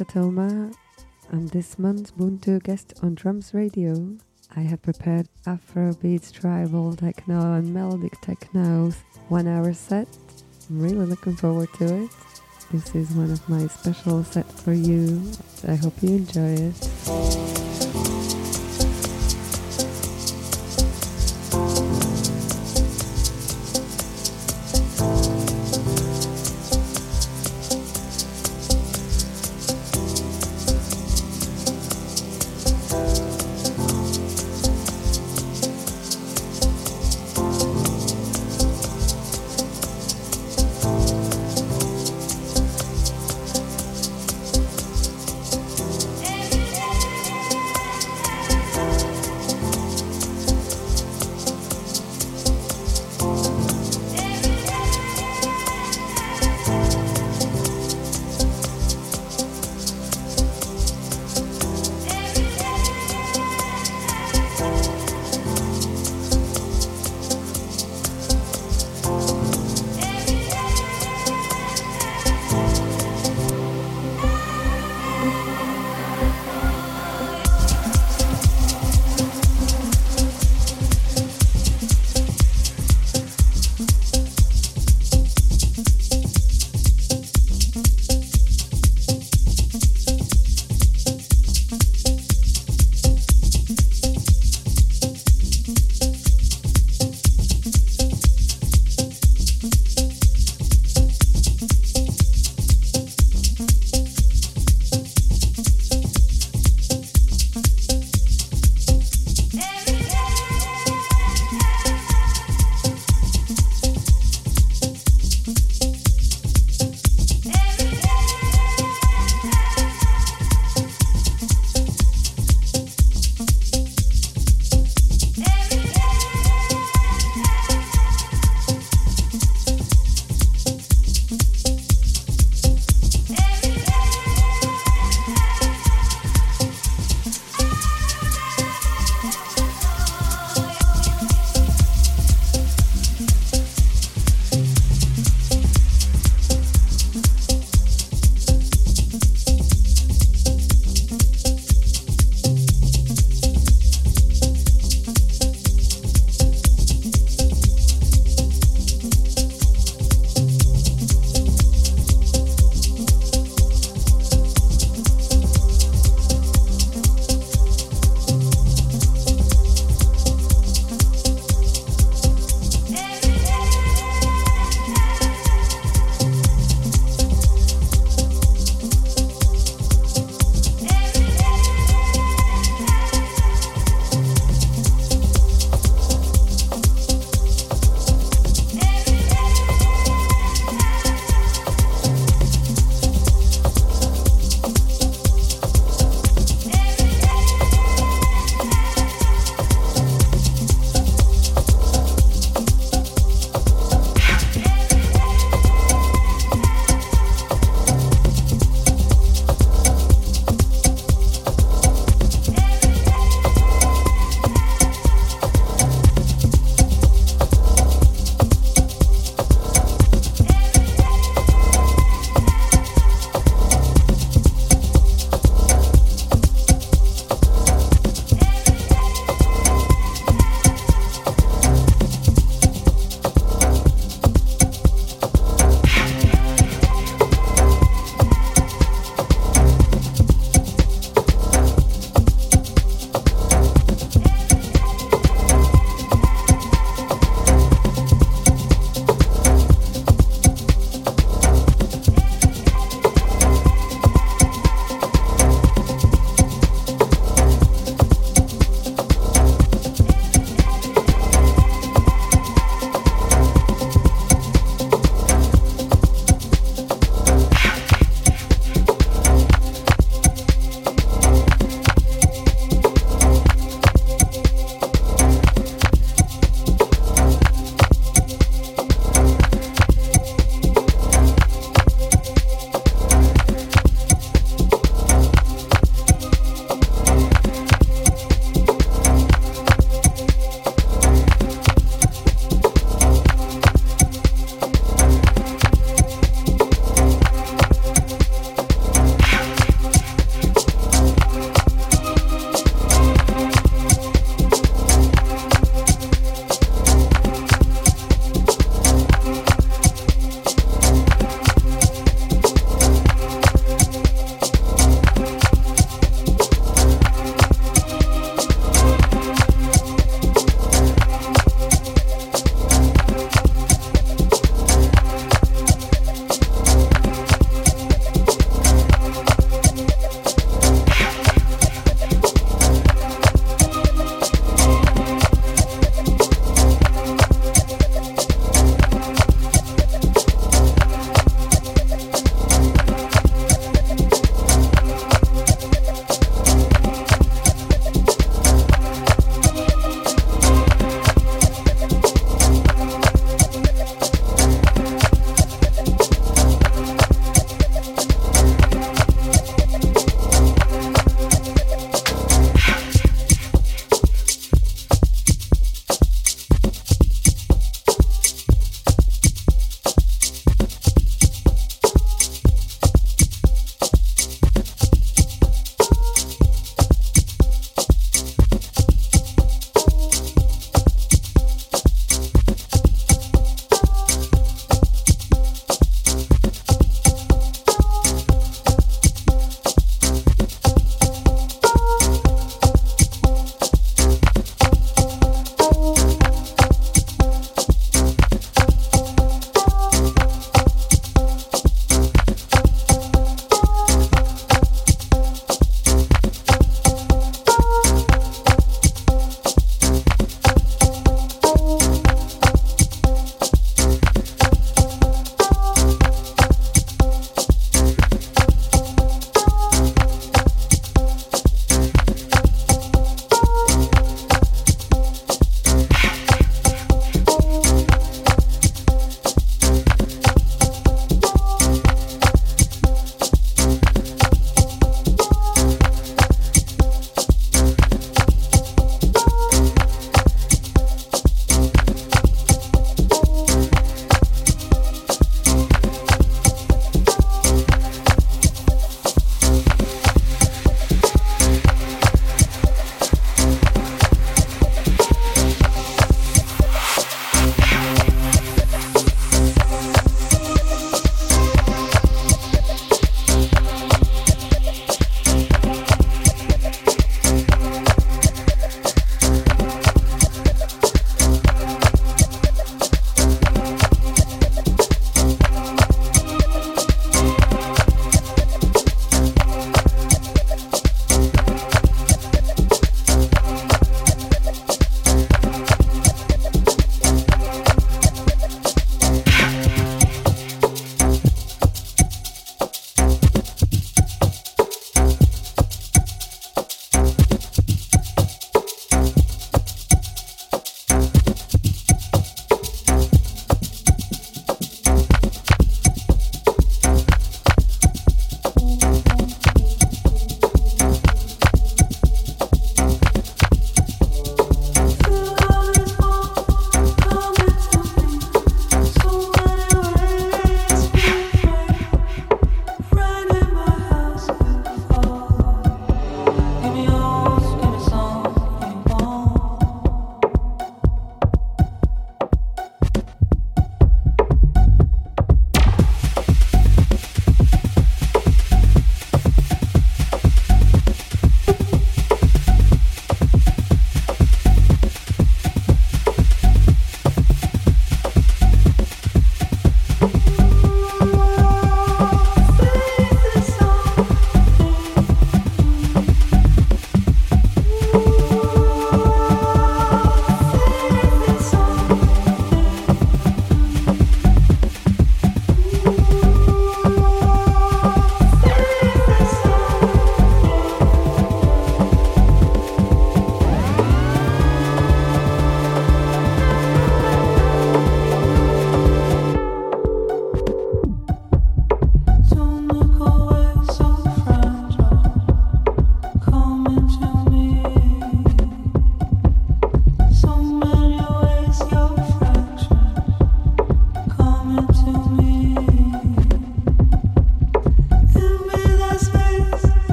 Hi, I'm this month's Buntu guest on Drums Radio. I have prepared Afrobeats, tribal techno, and melodic techno one hour set. I'm really looking forward to it. This is one of my special sets for you. I hope you enjoy it.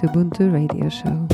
To Buntu Radio Show.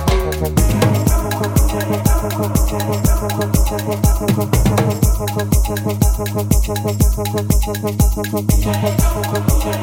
Thank you.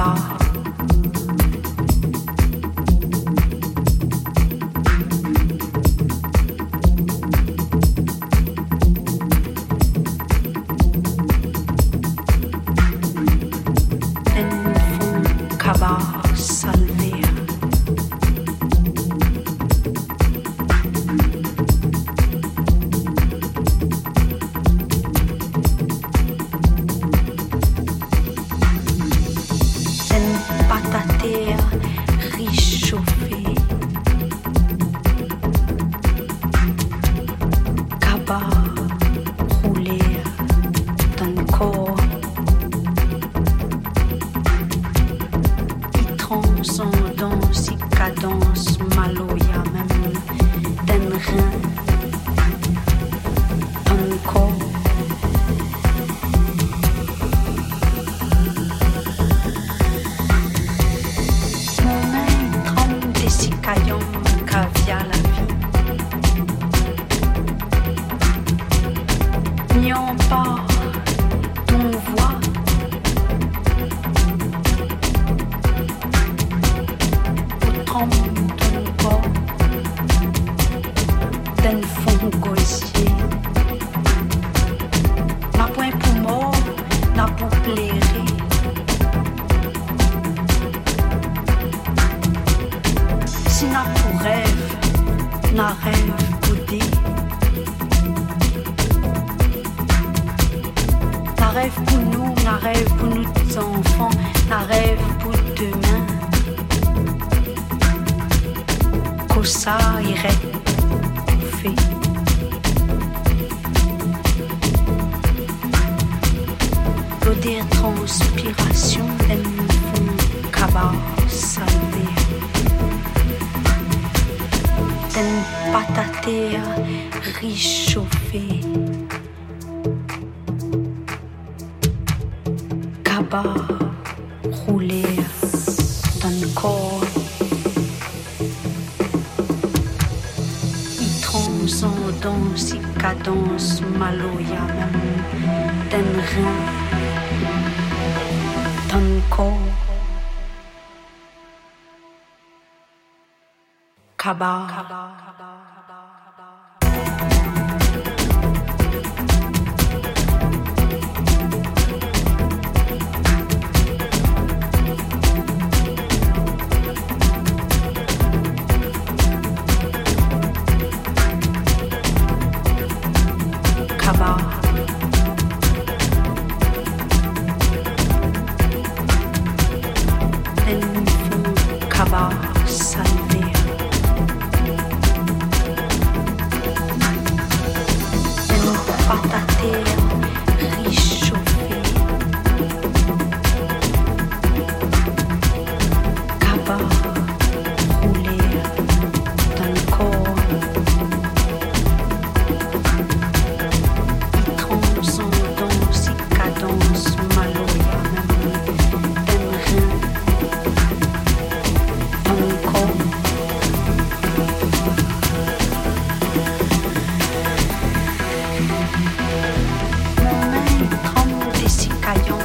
bar. tout ça irait bouffer. L'eau des transpirations, elles nous font cabas salver. Elles patater, réchauffer. Cabas. Halleluja, den ren Tanko Kaba. kabar. Cayó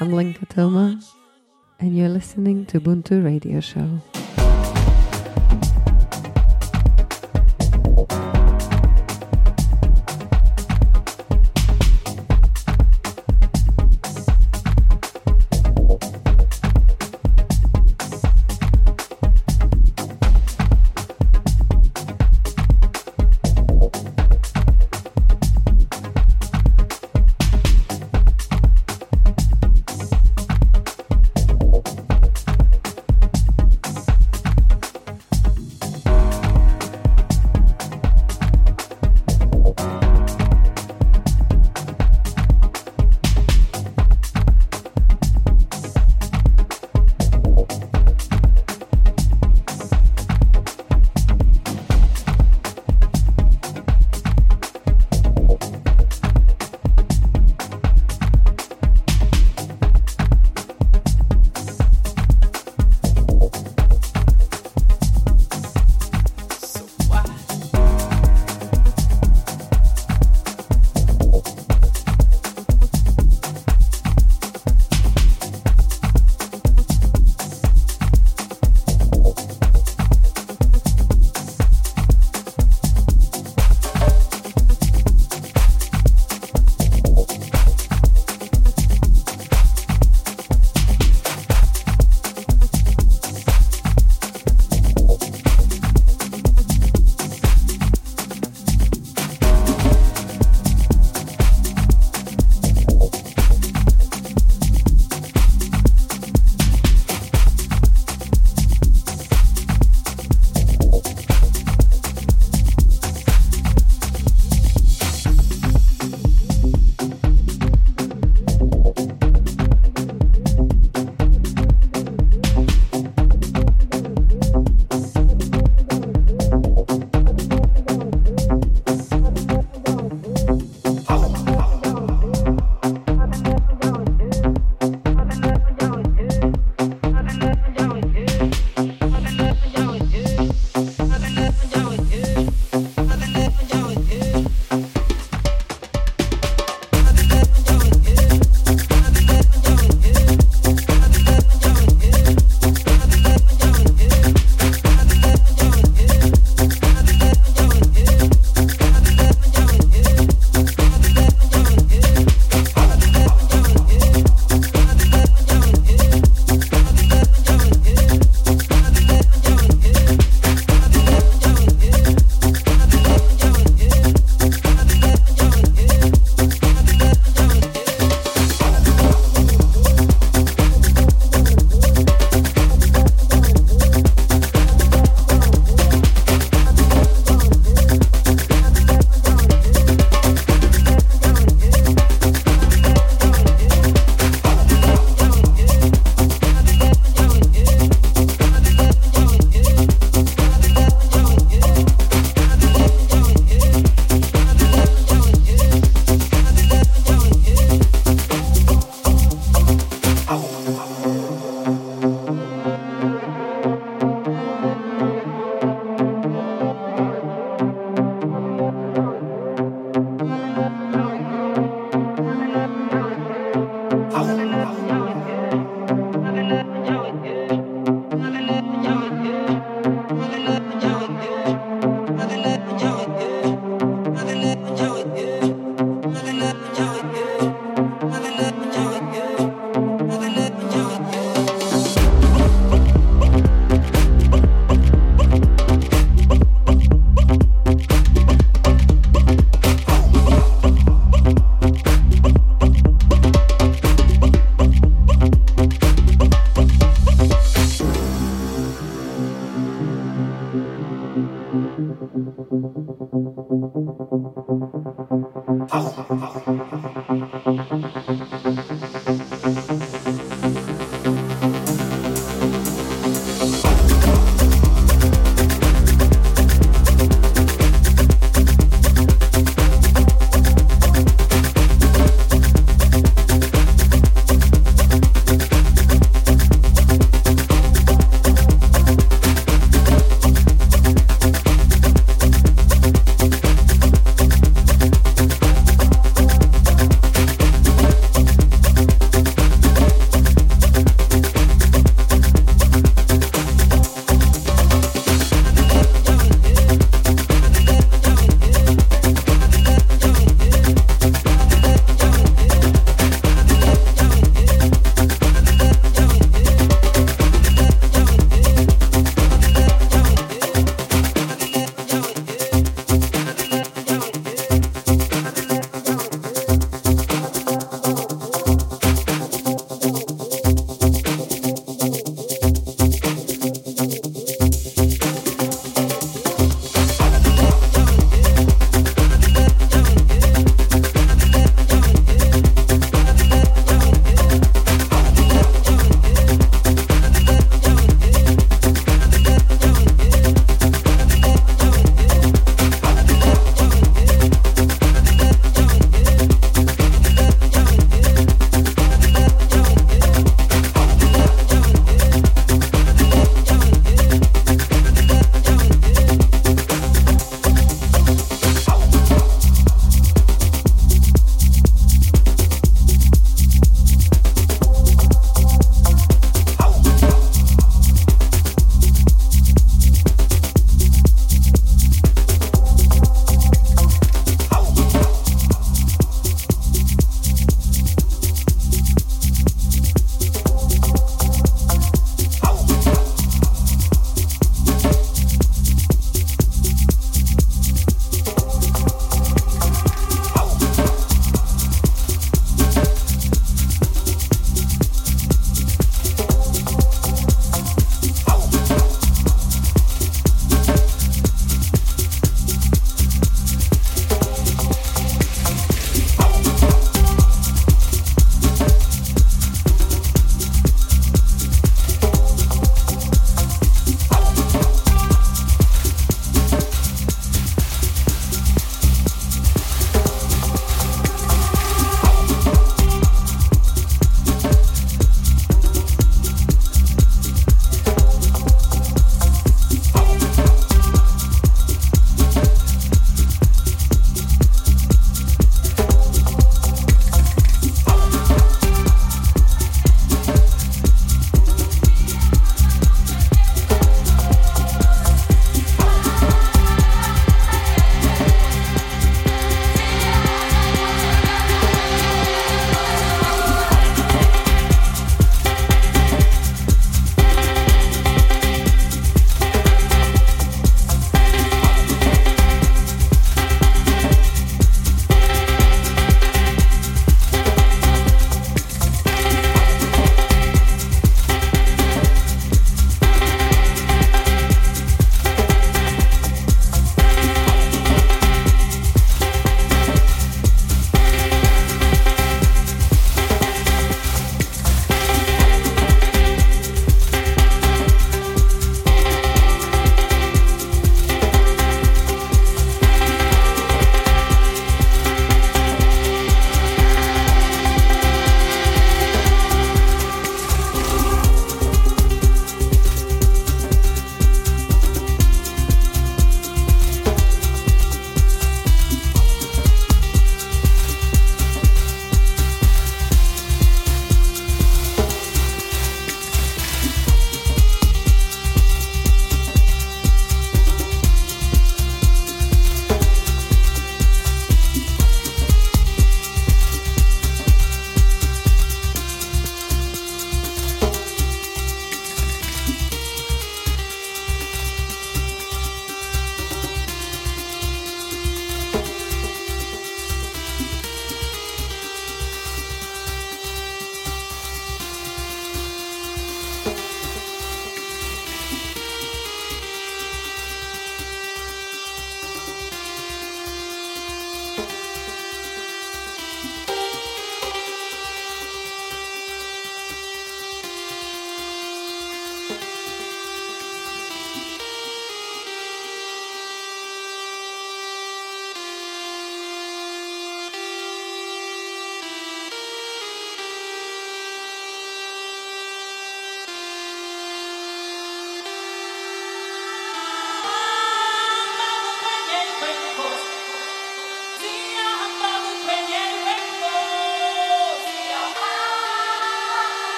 I'm Lenka Toma, and you're listening to Buntu Radio Show.